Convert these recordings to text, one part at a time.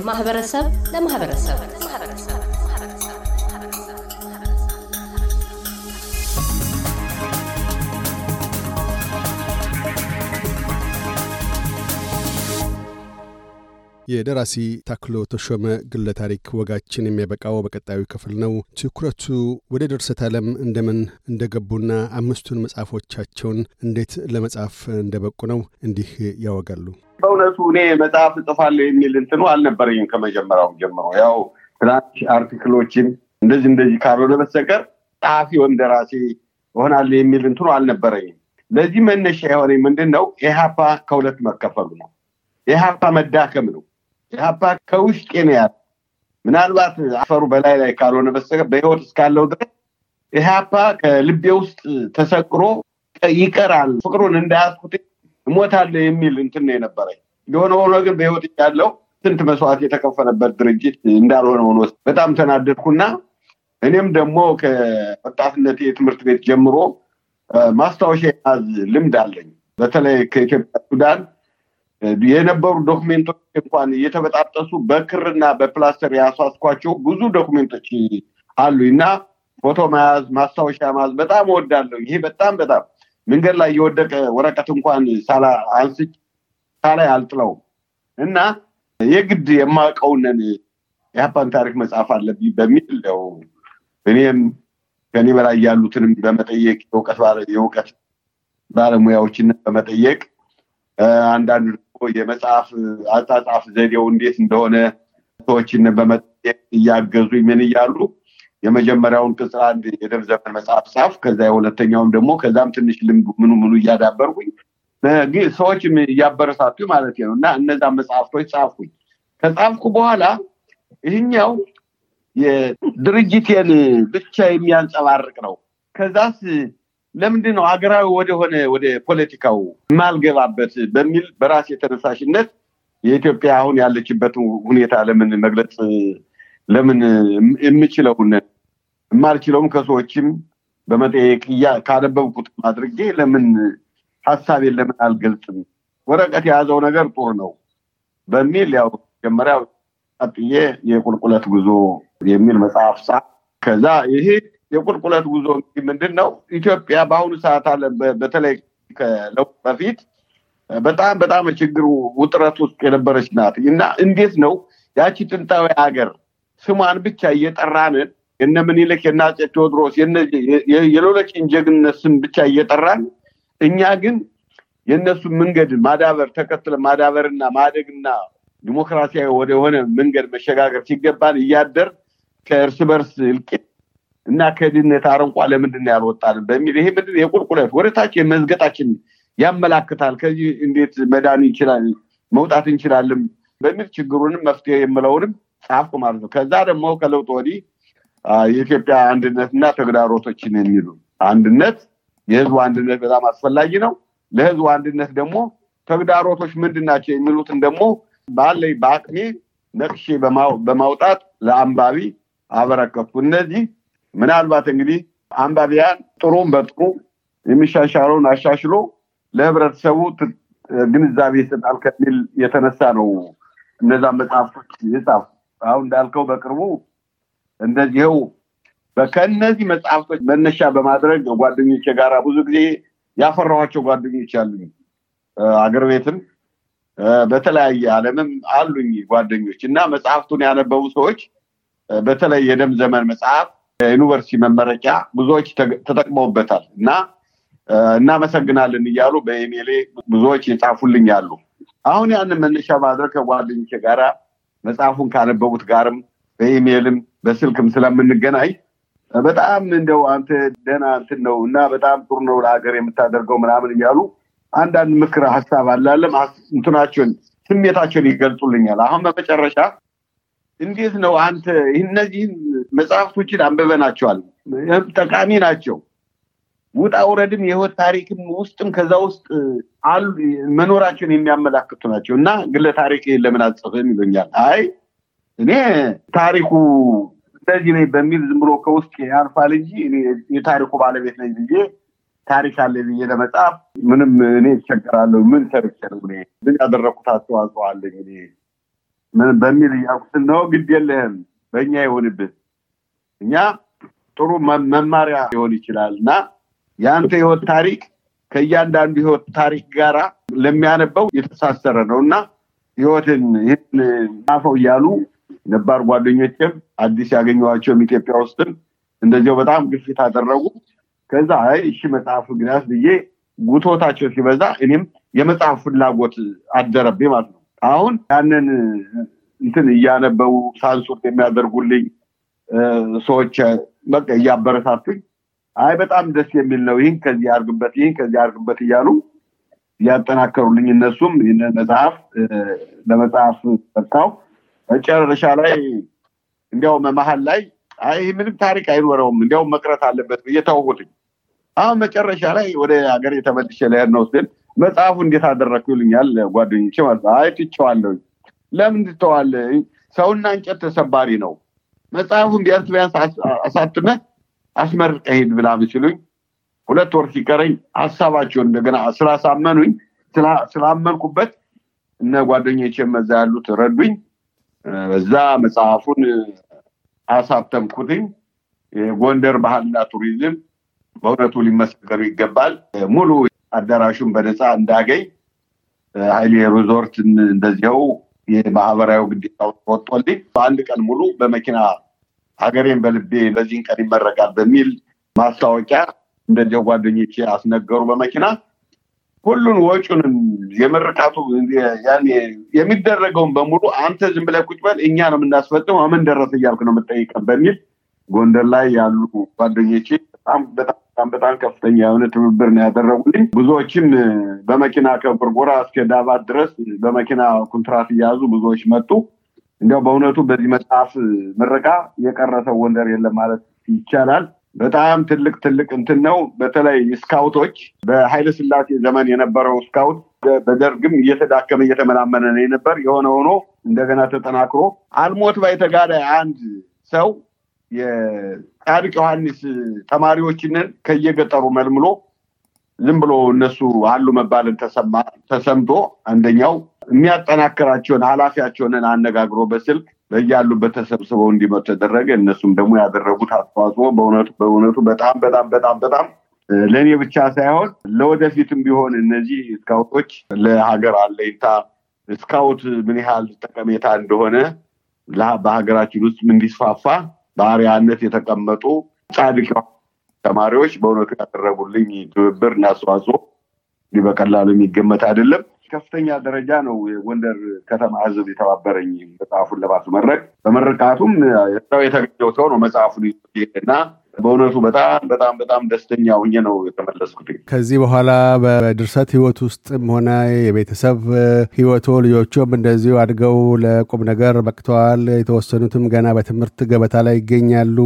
ከማህበረሰብ ለማህበረሰብ የደራሲ ታክሎ ተሾመ ግለ ታሪክ ወጋችን የሚያበቃው በቀጣዩ ክፍል ነው። ትኩረቱ ወደ ድርሰት ዓለም እንደምን እንደገቡና አምስቱን መጽሐፎቻቸውን እንዴት ለመጻፍ እንደበቁ ነው። እንዲህ ያወጋሉ። በእውነቱ እኔ መጽሐፍ እጽፋለሁ የሚል እንትኑ አልነበረኝም ከመጀመሪያውም ጀምሮ። ያው ትናንሽ article ኦችን እንደዚህ እንደዚህ ካልሆነ በስተቀር ጸሐፊ ወይም ደራሲ እሆናለሁ የሚል እንትኑ አልነበረኝም። ለዚህ መነሻ የሆነኝ ምንድን ነው? ኢህአፓ ከሁለት መከፈሉ ነው። ኢህአፓ መዳከም ነው። ኢህአፓ ከውስጤ ነው ያለ። ምናልባት አፈሩ በላይ ላይ ካልሆነ በስተቀር በህይወት እስካለው ድረስ ኢህአፓ ከልቤ ውስጥ ተሰቅሮ ይቀራል። ፍቅሩን እንዳያስኩት እሞታለሁ የሚል እንትን ነው የነበረኝ። የሆነ ሆኖ ግን በህይወት ያለው ስንት መስዋዕት የተከፈለበት ድርጅት እንዳልሆነ ሆኖ በጣም ተናደድኩና እኔም ደግሞ ከወጣትነት የትምህርት ቤት ጀምሮ ማስታወሻ የያዝ ልምድ አለኝ። በተለይ ከኢትዮጵያ ሱዳን የነበሩ ዶክሜንቶች እንኳን እየተበጣጠሱ በክርና በፕላስተር ያሷስኳቸው ብዙ ዶክሜንቶች አሉ እና ፎቶ መያዝ፣ ማስታወሻ መያዝ በጣም እወዳለሁ። ይሄ በጣም በጣም መንገድ ላይ የወደቀ ወረቀት እንኳን ሳላ አንስች ሳላይ አልጥለውም። እና የግድ የማውቀውንን የሀፓን ታሪክ መጽሐፍ አለብኝ በሚል ያው እኔም ከኔ በላይ ያሉትንም በመጠየቅ የእውቀት ባለሙያዎችን በመጠየቅ አንዳንዱ ደግሞ የመጽሐፍ አጻጻፍ ዘዴው እንዴት እንደሆነ ሰዎችን በመጠየቅ እያገዙ ምን እያሉ የመጀመሪያውን ቅጽ አንድ የደም ዘመን መጽሐፍ ጻፍ። ከዛ የሁለተኛውን ደግሞ ከዛም ትንሽ ልምዱ ምኑ ምኑ እያዳበርኩኝ ሰዎችም እያበረታቱ ማለት ነው እና እነዛ መጽሐፍቶች ጻፍኩኝ። ከጻፍኩ በኋላ ይህኛው የድርጅቴን ብቻ የሚያንጸባርቅ ነው። ከዛስ ለምንድን ነው ሀገራዊ ወደሆነ ወደ ፖለቲካው የማልገባበት በሚል በራሴ የተነሳሽነት የኢትዮጵያ አሁን ያለችበት ሁኔታ ለምን መግለጽ ለምን የምችለውን የማልችለውም ከሰዎችም በመጠየቅ ካነበብኩት አድርጌ ለምን ሀሳቤን ለምን አልገልጽም? ወረቀት የያዘው ነገር ጥሩ ነው በሚል ያው መጀመሪያ ቀጥዬ የቁልቁለት ጉዞ የሚል መጽሐፍ ጻ ከዛ ይሄ የቁልቁለት ጉዞ ምንድን ነው? ኢትዮጵያ በአሁኑ ሰዓት አለ በተለይ ከለውጥ በፊት በጣም በጣም ችግር ውጥረት ውስጥ የነበረች ናት እና እንዴት ነው ያቺ ጥንታዊ ሀገር ስሟን ብቻ እየጠራንን የነ ምኒልክ የነ አፄ ቴዎድሮስ የሌሎችን ጀግንነት ስም ብቻ እየጠራን እኛ ግን የእነሱን መንገድ ማዳበር ተከትለ ማዳበርና ማደግና ዲሞክራሲያዊ ወደሆነ መንገድ መሸጋገር ሲገባን እያደር ከእርስ በርስ እልቂት እና ከድህነት አረንቋ ለምንድን ያልወጣልን በሚል ይሄ ምንድን የቁልቁለት ወደታች የመዝገጣችን ያመላክታል። ከዚህ እንዴት መዳን ይችላል መውጣት እንችላለን በሚል ችግሩንም መፍትሄ የምለውንም ጻፍኩ ማለት ነው። ከዛ ደግሞ ከለውጥ ወዲህ የኢትዮጵያ አንድነት እና ተግዳሮቶችን የሚሉ አንድነት የህዝቡ አንድነት በጣም አስፈላጊ ነው። ለህዝቡ አንድነት ደግሞ ተግዳሮቶች ምንድን ናቸው የሚሉትን ደግሞ ባለኝ በአቅሜ ነቅሼ በማውጣት ለአንባቢ አበረከቱ። እነዚህ ምናልባት እንግዲህ አንባቢያን ጥሩም በጥሩ የሚሻሻለውን አሻሽሎ ለህብረተሰቡ ግንዛቤ ይሰጣል ከሚል የተነሳ ነው እነዛ መጽሐፍቶች የጻፉ። አሁን እንዳልከው በቅርቡ እንደዚህው ከእነዚህ መጽሐፍቶች መነሻ በማድረግ ጓደኞቼ ጋር ብዙ ጊዜ ያፈራኋቸው ጓደኞች አሉኝ። አገር ቤትም በተለያየ ዓለምም አሉኝ ጓደኞች እና መጽሐፍቱን ያነበቡ ሰዎች በተለይ የደም ዘመን መጽሐፍ ዩኒቨርሲቲ መመረቂያ ብዙዎች ተጠቅመውበታል እና እናመሰግናለን እያሉ በኢሜሌ ብዙዎች የጻፉልኝ አሉ። አሁን ያንን መነሻ ማድረግ ከጓደኞቼ ጋራ መጽሐፉን ካነበቡት ጋርም በኢሜልም በስልክም ስለምንገናኝ በጣም እንደው አንተ ደህና እንትን ነው እና በጣም ጥሩ ነው ለሀገር የምታደርገው ምናምን እያሉ አንዳንድ ምክር ሀሳብ አላለም እንትናቸውን ስሜታቸውን ይገልጹልኛል። አሁን በመጨረሻ እንዴት ነው አንተ እነዚህን መጽሐፍቶችን አንብበናቸዋል፣ ጠቃሚ ናቸው። ውጣ ውረድም የህይወት ታሪክም ውስጥም ከዛ ውስጥ አሉ መኖራቸውን የሚያመላክቱ ናቸው እና ግለ ታሪክ ለምን አጽፍም ይሉኛል። አይ እኔ ታሪኩ እንደዚህ ነኝ በሚል ዝም ብሎ ከውስጥ ያልፋል እንጂ የታሪኩ ባለቤት ነኝ ብዬ ታሪክ አለ ብዬ ለመጻፍ ምንም እኔ ይቸገራለሁ። ምን ሰርቼ ነው እኔ ምን ያደረኩት አስተዋጽኦ አለኝ እኔ በሚል እያልኩትን ነው። ግድ የለህም በእኛ ይሆንብህ እኛ ጥሩ መማሪያ ሊሆን ይችላል እና የአንተ ህይወት ታሪክ ከእያንዳንዱ ህይወት ታሪክ ጋራ ለሚያነበው የተሳሰረ ነው እና ህይወትን ይህን ጻፈው እያሉ ነባር ጓደኞችም አዲስ ያገኘኋቸውም ኢትዮጵያ ውስጥም እንደዚያው በጣም ግፊት አደረጉ። ከዛ አይ እሺ መጽሐፍ ግናስ ብዬ ጉቶታቸው ሲበዛ እኔም የመጽሐፍ ፍላጎት አደረብኝ ማለት ነው። አሁን ያንን እንትን እያነበቡ ሳንሱር የሚያደርጉልኝ ሰዎች በቃ እያበረታቱኝ አይ በጣም ደስ የሚል ነው፣ ይህን ከዚህ አርግበት፣ ይህን ከዚህ አርግበት እያሉ እያጠናከሩልኝ እነሱም ይህንን መጽሐፍ ለመጽሐፍ በቃው። መጨረሻ ላይ እንዲያውም መሀል ላይ አይ ምንም ታሪክ አይኖረውም እንዲያውም መቅረት አለበት ብዬ ተውኩትኝ። አሁን መጨረሻ ላይ ወደ ሀገር የተመልሼ ልሄድ ነው ስል መጽሐፉ እንዴት አደረግኩ ይሉኛል ጓደኞቼ ማለት አይ ትቼዋለሁ። ለምን ትተዋለህ? ሰውና እንጨት ተሰባሪ ነው። መጽሐፉን ቢያንስ ቢያንስ አሳትመህ አስመርቀህ ሂድ ብላ ሲሉኝ ሁለት ወር ሲቀረኝ ሀሳባቸውን እንደገና ስላሳመኑኝ ስላመንኩበት እነ ጓደኞቼ እዛ ያሉት ረዱኝ። በዛ መጽሐፉን አሳተምኩትኝ። የጎንደር ባህልና ቱሪዝም በእውነቱ ሊመሰገኑ ይገባል። ሙሉ አዳራሹን በነፃ እንዳገኝ ሀይሌ ሪዞርት እንደዚያው የማህበራዊ ግዴታ ወጥቶልኝ በአንድ ቀን ሙሉ በመኪና ሀገሬን በልቤ በዚህን ቀን ይመረቃል በሚል ማስታወቂያ እንደዚያው ጓደኞቼ አስነገሩ በመኪና ሁሉን ወጩንም የምርቃቱ የሚደረገውን በሙሉ አንተ ዝም ብለህ ቁጭ በል እኛ ነው የምናስፈጽመው ምን ደረሰ እያልክ ነው የምጠይቀን በሚል ጎንደር ላይ ያሉ ጓደኞቼ በጣም በጣም በጣም ከፍተኛ የሆነ ትብብር ነው ያደረጉልኝ። ብዙዎችም በመኪና ከጎርጎራ እስከ ዳባት ድረስ በመኪና ኮንትራት እያያዙ ብዙዎች መጡ። እንዲያው በእውነቱ በዚህ መጽሐፍ ምረቃ የቀረ ሰው ጎንደር የለም ማለት ይቻላል። በጣም ትልቅ ትልቅ እንትን ነው። በተለይ ስካውቶች በኃይለ ስላሴ ዘመን የነበረው ስካውት በደርግም እየተዳከመ እየተመናመነ ነው የነበር። የሆነ ሆኖ እንደገና ተጠናክሮ አልሞት ባይ ተጋዳይ አንድ ሰው የጻድቅ ዮሐንስ ተማሪዎችንን ከየገጠሩ መልምሎ ዝም ብሎ እነሱ አሉ መባልን ተሰምቶ አንደኛው የሚያጠናክራቸውን ኃላፊያቸውንን አነጋግሮ በስልክ በያሉበት ተሰብስበው እንዲመጡ ተደረገ። እነሱም ደግሞ ያደረጉት አስተዋጽኦ በእውነቱ በእውነቱ በጣም በጣም በጣም በጣም ለእኔ ብቻ ሳይሆን ለወደፊትም ቢሆን እነዚህ ስካውቶች ለሀገር አለኝታ ስካውት ምን ያህል ጠቀሜታ እንደሆነ በሀገራችን ውስጥ እንዲስፋፋ በአርያነት የተቀመጡ ጻድቅ ተማሪዎች በእውነቱ ያደረጉልኝ ትብብር እና አስተዋጽኦ እንዲህ በቀላሉ የሚገመት አይደለም። ከፍተኛ ደረጃ ነው የጎንደር ከተማ ህዝብ የተባበረኝ መጽሐፉን ለማስመረቅ። በመረቃቱም እዛው የተገኘው ሰው ነው መጽሐፉን እና በእውነቱ በጣም በጣም በጣም ደስተኛ ሁኜ ነው የተመለስኩት። ከዚህ በኋላ በድርሰት ህይወት ውስጥም ሆነ የቤተሰብ ህይወቶ ልጆቹም እንደዚሁ አድገው ለቁም ነገር በቅተዋል። የተወሰኑትም ገና በትምህርት ገበታ ላይ ይገኛሉ።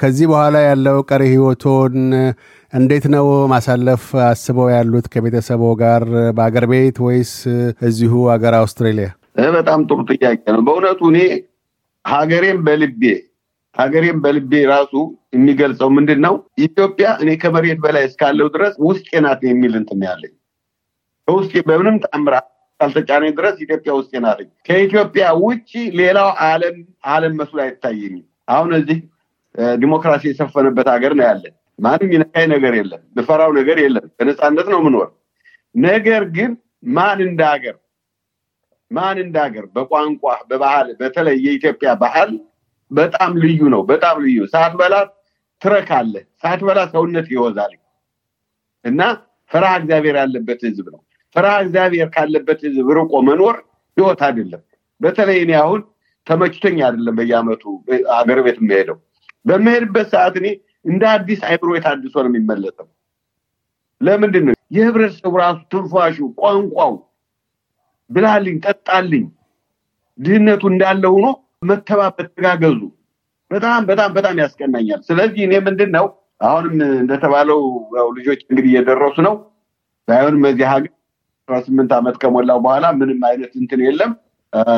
ከዚህ በኋላ ያለው ቀሪ ህይወቶን እንዴት ነው ማሳለፍ አስበው ያሉት? ከቤተሰቦ ጋር በአገር ቤት ወይስ እዚሁ አገር አውስትራሊያ? በጣም ጥሩ ጥያቄ ነው። በእውነቱ እኔ ሀገሬን በልቤ ሀገሬን በልቤ ራሱ የሚገልጸው ምንድን ነው? ኢትዮጵያ እኔ ከመሬት በላይ እስካለው ድረስ ውስጤ ናት የሚል እንትን ያለኝ ውስጤ በምንም ተአምር ካልተጫነኝ ድረስ ኢትዮጵያ ውስጤ ናት። ከኢትዮጵያ ውጭ ሌላው ዓለም ዓለም መስሎ አይታየኝም። አሁን እዚህ ዲሞክራሲ የሰፈነበት ሀገር ነው ያለን። ማንም ይነካኝ ነገር የለም፣ ምፈራው ነገር የለም። በነፃነት ነው ምኖር። ነገር ግን ማን እንደ ሀገር ማን እንደ ሀገር በቋንቋ በባህል በተለይ የኢትዮጵያ ባህል በጣም ልዩ ነው። በጣም ልዩ ሳትበላ ትረካለ፣ ሳትበላ ሰውነት ይወዛል እና ፍርሃ እግዚአብሔር ያለበት ህዝብ ነው። ፍርሃ እግዚአብሔር ካለበት ህዝብ ርቆ መኖር ህይወት አይደለም። በተለይ እኔ አሁን ተመችቶኝ አይደለም በየአመቱ አገር ቤት የሚሄደው በምሄድበት ሰዓት እኔ እንደ አዲስ አይምሮ የታድሶ ነው የሚመለሰው። ለምንድን ነው የህብረተሰቡ ራሱ ትንፋሹ፣ ቋንቋው ብላልኝ፣ ጠጣልኝ ድህነቱ እንዳለ ሆኖ መተባበር፣ ተጋገዙ በጣም በጣም በጣም ያስቀናኛል። ስለዚህ እኔ ምንድን ነው አሁንም እንደተባለው ልጆች እንግዲህ እየደረሱ ነው። ባይሆንም በዚህ ሀገር አስራ ስምንት ዓመት ከሞላው በኋላ ምንም አይነት እንትን የለም።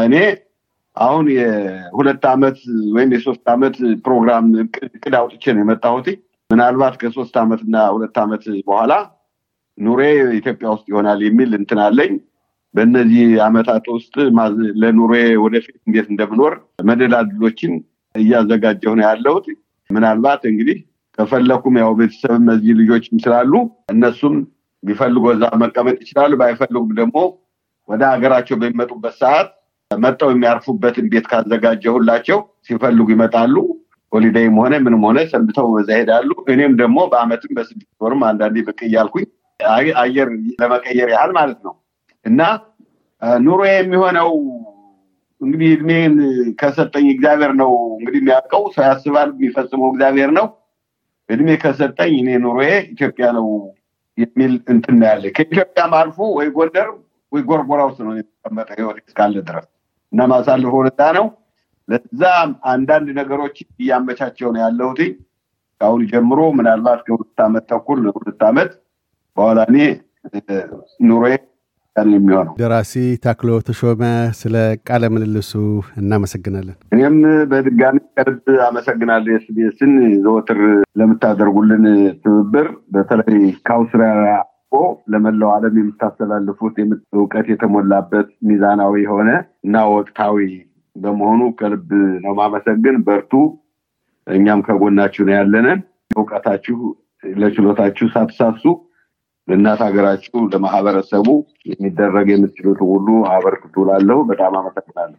እኔ አሁን የሁለት ዓመት ወይም የሶስት ዓመት ፕሮግራም እቅድ አውጥቼ ነው የመጣሁት። ምናልባት ከሶስት ዓመት እና ሁለት ዓመት በኋላ ኑሬ ኢትዮጵያ ውስጥ ይሆናል የሚል እንትን አለኝ። በእነዚህ አመታት ውስጥ ለኑሮ ወደፊት እንዴት እንደምኖር መደላድሎችን እያዘጋጀሁ ነው ያለሁት። ምናልባት እንግዲህ ከፈለኩም ያው ቤተሰብ እነዚህ ልጆችም ስላሉ እነሱም ቢፈልጉ እዛ መቀመጥ ይችላሉ። ባይፈልጉም ደግሞ ወደ ሀገራቸው በሚመጡበት ሰዓት መጠው የሚያርፉበትን ቤት ካዘጋጀሁላቸው ሲፈልጉ ይመጣሉ። ሆሊዴይም ሆነ ምንም ሆነ ሰንብተው በዛ ሄዳሉ። እኔም ደግሞ በአመትም በስድስት ወርም አንዳንዴ ብቅ እያልኩኝ አየር ለመቀየር ያህል ማለት ነው እና ኑሮ የሚሆነው እንግዲህ እድሜን ከሰጠኝ እግዚአብሔር ነው እንግዲህ የሚያውቀው። ሰው ያስባል፣ የሚፈጽመው እግዚአብሔር ነው። እድሜ ከሰጠኝ እኔ ኑሮዬ ኢትዮጵያ ነው የሚል እንትን ያለ ከኢትዮጵያም አልፎ ወይ ጎንደር ወይ ጎርጎራ ውስጥ ነው የተቀመጠ ህይወት እስካለ ድረስ እና ማሳለፍ ወረዳ ነው። ለዛ አንዳንድ ነገሮች እያመቻቸው ነው ያለሁት ከአሁን ጀምሮ ምናልባት ከሁለት ዓመት ተኩል ሁለት ዓመት በኋላ እኔ ኑሮዬ የሚሆነው። ደራሲ ታክሎ ተሾመ ስለ ቃለ ምልልሱ እናመሰግናለን። እኔም በድጋሚ ከልብ አመሰግናለሁ። ኤስቢኤስን ዘወትር ለምታደርጉልን ትብብር በተለይ ከአውስትራሊያ ለመላው ዓለም የምታስተላልፉት እውቀት የተሞላበት ሚዛናዊ የሆነ እና ወቅታዊ በመሆኑ ከልብ ነው ማመሰግን። በርቱ። እኛም ከጎናችሁ ነው ያለንን። እውቀታችሁ ለችሎታችሁ ሳትሳሱ ለእናት ሀገራችሁ ለማህበረሰቡ የሚደረግ የምትችሉት ሁሉ አበርክቱ እላለሁ በጣም አመሰግናለሁ።